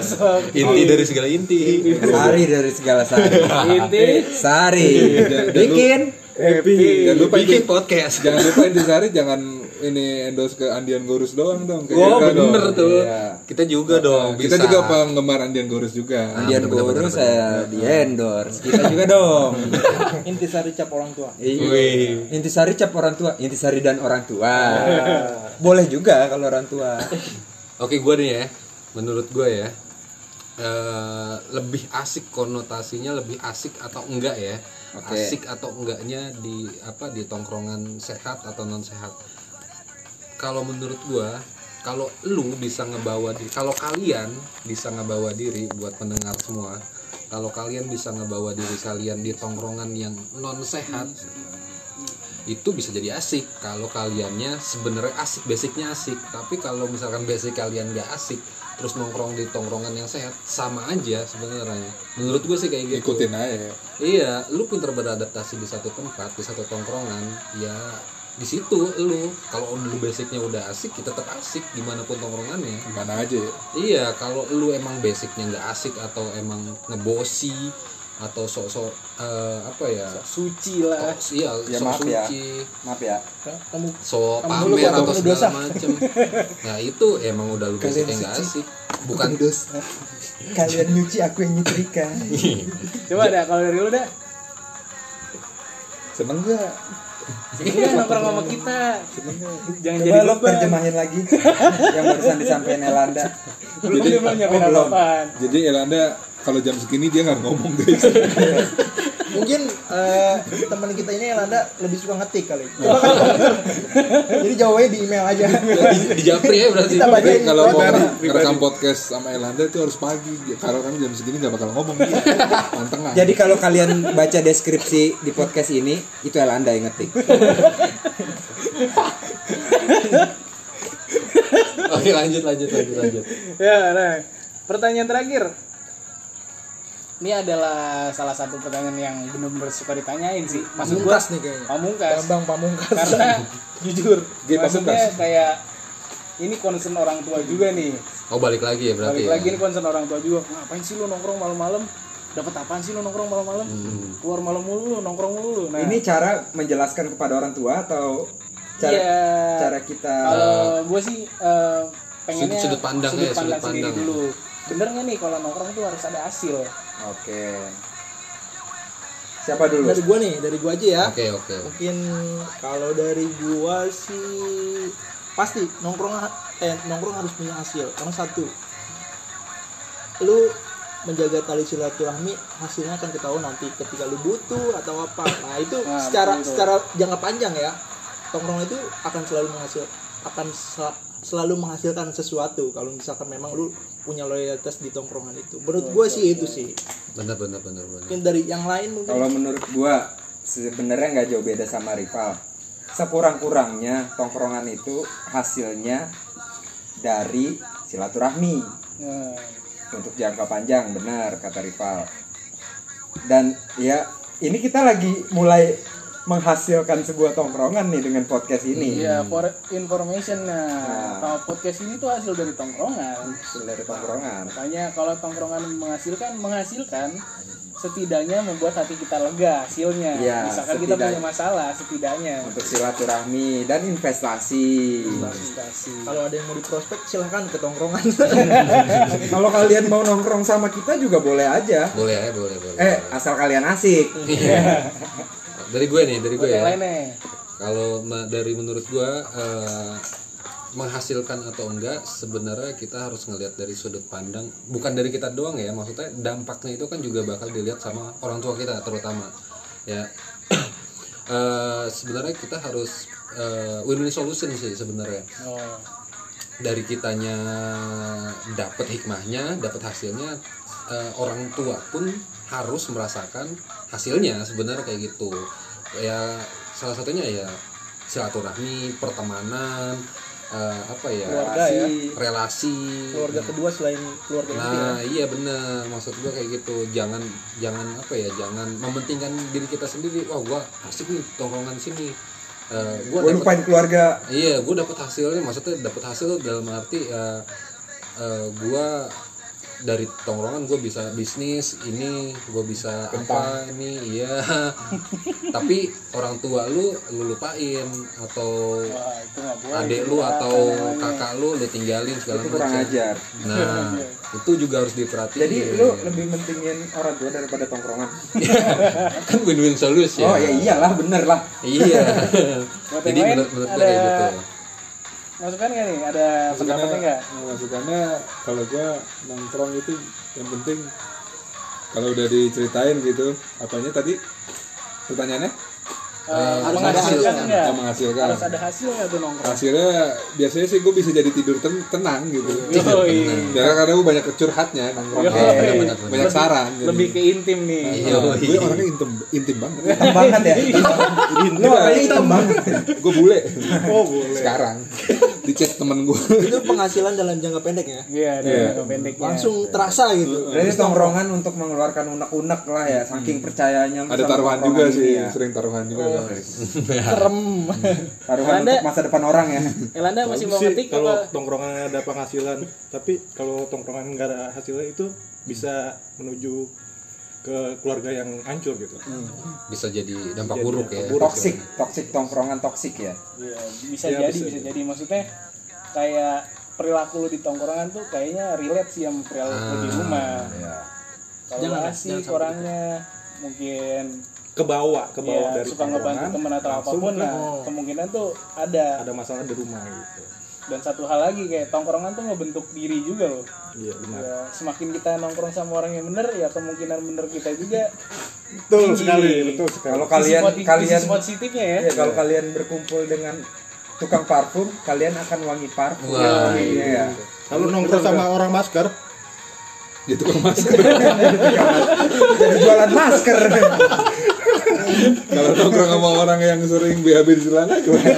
Inti dari segala inti. Sari dari segala sari. Inti. Sari. Bikin happy jangan lupa bikin podcast jangan lupa intisari jangan ini endorse ke Andian Gorus doang dong kayak oh Eka bener dong. tuh Iya. kita juga dong kita bisa. juga penggemar Andian Gorus juga Andian bener, bener, Guru bener, saya di endorse kita juga dong intisari cap orang tua Iya. Intisari cap orang tua, intisari dan orang tua. Boleh juga kalau orang tua. Oke, gue nih ya, menurut gue ya, eh, lebih asik konotasinya lebih asik atau enggak ya? Oke. Asik atau enggaknya di apa di tongkrongan sehat atau non sehat? Kalau menurut gue, kalau lu bisa ngebawa diri, kalau kalian bisa ngebawa diri buat pendengar semua, kalau kalian bisa ngebawa diri kalian di tongkrongan yang non sehat, itu bisa jadi asik kalau kaliannya sebenarnya asik basicnya asik tapi kalau misalkan basic kalian gak asik terus nongkrong di tongkrongan yang sehat sama aja sebenarnya. Menurut gue sih kayak gitu. Ikutin aja. Iya lu pinter beradaptasi di satu tempat di satu tongkrongan ya di situ lu. Kalau lu basicnya udah asik kita tetap asik di mana pun tongkrongannya. Gimana aja ya? Iya, kalau lu emang basicnya nggak asik atau emang ngebosi atau sok-sok eh, apa ya? suci lah Tok, iya, Ya, sok maaf ya. suci, Maaf ya. kamu sok Kamu dulu pamer atau segala macem. Nah itu emang udah lu basicnya nggak asik. Bukan dosa. Kalian nyuci aku yang nyetrika. coba dah kalau dari lu dah seneng gak Iya nongkrong sama kita jangan jadi Coba lo beban terjemahin lagi yang barusan disampaikan Elanda. belum dia belum nyampein Oh, belum. apa-apaan jadi Elanda kalau jam segini dia nggak ngomong guys mungkin eh, teman kita ini Elanda lebih suka ngetik kali coba kan jadi jawabnya di email aja di, di japri ya berarti. Kita baca. Kalau mau ngerekam podcast sama Elanda itu harus pagi karena kan jam segini nggak bakal ngomong dia aja Jadi kalau kalian baca deskripsi di podcast ini, itu Elanda yang ngetik. Oke lanjut lanjut lanjut lanjut. ya nah pertanyaan terakhir ini adalah salah satu pertanyaan yang benar-benar suka ditanyain sih. Maksud gua pamungkas nih kayaknya. pamungkas. Bambang pamungkas. Karena jujur Gay maksudnya pamungkas. kayak ini concern orang tua juga nih. Oh balik lagi ya berarti. balik ya? lagi ini concern orang tua juga. Ngapain sih lu nongkrong malam-malam? Dapat apaan sih lu nongkrong malam-malam? Keluar malam mulu lu nongkrong mulu lu. Nah. Ini cara menjelaskan kepada orang tua atau cara iya. cara kita kalau gue sih eh, pengennya Sudut- sudut pandang sudut ya, sudut pandang sendiri pandang. dulu bener nggak nih kalau nongkrong itu harus ada hasil Oke. Siapa dulu? dari gua nih dari gua aja ya Oke oke. mungkin kalau dari gua sih pasti nongkrong eh nongkrong harus punya hasil karena satu lu menjaga tali silaturahmi hasilnya akan ketahuan nanti ketika lu butuh atau apa nah itu Nah, secara betul, betul. secara jangka panjang ya tongkrong itu akan selalu menghasil akan sel- selalu menghasilkan sesuatu kalau misalkan memang lu punya loyalitas di tongkrongan itu. Menurut gua sih itu sih. Benar benar benar benar. mungkin dari yang lain mungkin. Kalau menurut gua sebenarnya nggak jauh beda sama rival. sekurang-kurangnya tongkrongan itu hasilnya dari silaturahmi. Nah, untuk jangka panjang benar kata rival. Dan ya ini kita lagi mulai menghasilkan sebuah tongkrongan nih dengan podcast ini Iya, for information nah, Nah. kalau podcast ini tuh hasil dari tongkrongan. hasil dari tongkrongan Makanya kalau tongkrongan menghasilkan, menghasilkan setidaknya membuat hati kita lega hasilnya. Iya, Misalkan kita punya masalah, setidaknya. untuk silaturahmi dan investasi Investasi. Kalau ada yang mau diprospek silahkan ke tongkrongan. kalau kalian mau nongkrong sama kita juga boleh aja boleh ya boleh boleh eh asal kalian asik dari gue nih dari gue ya. kalau dari menurut gue eh, menghasilkan atau enggak sebenarnya kita harus ngelihat dari sudut pandang bukan dari kita doang ya maksudnya dampaknya itu kan juga bakal dilihat sama orang tua kita terutama ya. Eh, sebenarnya kita harus eh, win-win solution sih sebenarnya. Oh, dari kitanya dapat hikmahnya, dapat hasilnya, eh, orang tua pun harus merasakan hasilnya sebenarnya kayak gitu. Ya salah satunya ya silaturahmi, pertemanan, eh, apa ya, Keluarga ya. relasi. Keluarga kedua selain keluarga inti ya. Nah iya bener maksud gua kayak gitu jangan jangan apa ya jangan mementingkan diri kita sendiri wah gua asik nih tongkrongan sini Eh, gua gue dapet- lupain keluarga Iya, gue dapet hasilnya. Maksudnya dapet hasil dalam arti ya, eh, gue dari tongkrongan gue bisa bisnis ini, gue bisa apa ini, iya. Tapi orang tua lu lu lupain atau wah adik lu atau kakak lu lu tinggalin segala macam. ajar Nah, itu juga harus diperhatiin. jadi lu lebih mentingin orang tua daripada tongkrongan kan win-win solution. oh ya iyalah bener lah Iya. Jadi menurut menurut gue kayak gitu. Masukan nggak nih? Ada pendapatnya nggak? masukannya kalau gua nongkrong itu yang penting kalau udah diceritain gitu apanya tadi pertanyaannya Eh, harus nggak? Oh, menghasilkan. Harus ada hasilnya tuh nongkrong. hasilnya biasanya sih gue bisa jadi tidur ten- tenang gitu Yoi. ya karena gue banyak curhatnya nongkrong Yoi. benar, benar, benar. banyak saran jadi. Lebih ke intim nih. Iya. gue orangnya intim intim banget hitam banget ya lu orangnya hitam banget gue bule Oh boleh. sekarang di chat temen gue Itu penghasilan dalam jangka pendek ya. Iya, ada Iya. jangka pendeknya. Langsung terasa gitu. Berarti tongkrongan untuk mengeluarkan unek-unek lah ya, saking percayanya lu ada taruhan juga sih ya. sering taruhan juga Oh. serem. Taruhan Anda- untuk masa depan orang ya. Elanda masih mau ngetik kalau apa? tongkrongan ada penghasilan tapi kalau tongkrongan nggak ada hasilnya itu bisa menuju ke keluarga yang hancur gitu Bisa jadi dampak Jadi buruk ya. buruk. Toksik, toksik tongkrongan toksik ya. Iya, bisa Iya, jadi, bisa bisa, jadi. Maksudnya kayak perilaku lu di tongkrongan tuh kayaknya relate sih sama perilaku di Ah, rumah. Ya. Kalau Jangan, lu jangan asik orangnya mungkin ke bawah ke bawah ya, dari suka ngebantu temen atau apa pun nah kemungkinan tuh ada. ada masalah di rumah gitu Dan satu hal lagi kayak tongkrongan tuh ngebentuk diri juga loh. iya benar Ya, semakin kita nongkrong sama orang yang bener ya kemungkinan bener kita juga betul tinggi. sekali betul sekali Kalau kalian sisi, kalian sisi positifnya ya. ya kalau kalian berkumpul dengan tukang parfum, kalian akan wangi parfum. Wah, Iya, ya. kalau nongkrong sama orang masker gitu kan masker Jadi jualan masker. kalau nongkrong sama orang yang sering BAB di celana gimana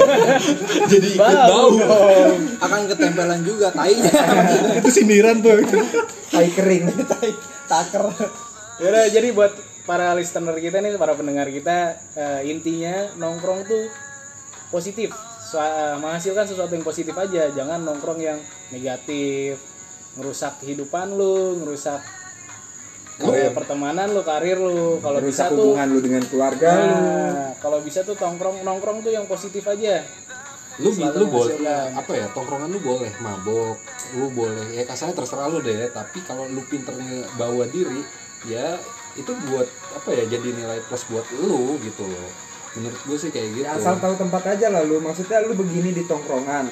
jadi ikut Bau. bau Akan ketempelan juga tainya. itu sindiran tuh Tai kering. Taker. Yaudah, jadi buat para listener kita nih, para pendengar kita, eh, intinya nongkrong tuh positif, So- eh, menghasilkan sesuatu yang positif aja, jangan nongkrong yang negatif, ngerusak kehidupan lu, ngerusak eh, pertemanan lu, karir lu. Kalau bisa Merusak tuh, hubungan lu dengan keluarga lu. nah, kalau bisa tuh nongkrong nongkrong tuh yang positif aja. lu Selalu lu boleh apa ya tongkrongan lu boleh mabok lu boleh ya kasarnya terserah lu deh tapi kalau lu pinter bawa diri ya itu buat apa ya jadi nilai plus buat lu gitu loh menurut gue sih kayak gitu Ya, asal tahu tempat aja lah lu. Maksudnya lu begini di tongkrongan.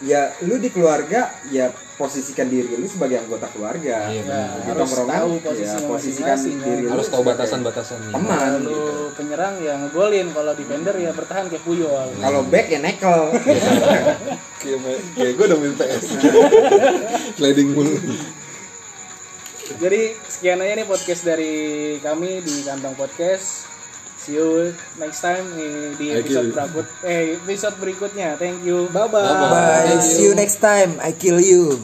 Ya lu di keluarga ya posisikan diri lu sebagai anggota keluarga. Iya, Ya, benar. Di harus tahu ya posisinya posisikan masing-masing. diri ya. lu harus tahu sebagai batasan-batasannya teman Kalau gitu. lu penyerang ya ngegolin, kalau defender ya bertahan kayak Puyol. Kalau back ya nekel. kayak kayak gue udah main PS sliding mulu Jadi sekian aja nih podcast dari kami di Kantong Podcast. See you next time di, episode berikut eh episode berikutnya thank you bye bye Bye-bye. Bye. See you next time. I kill you.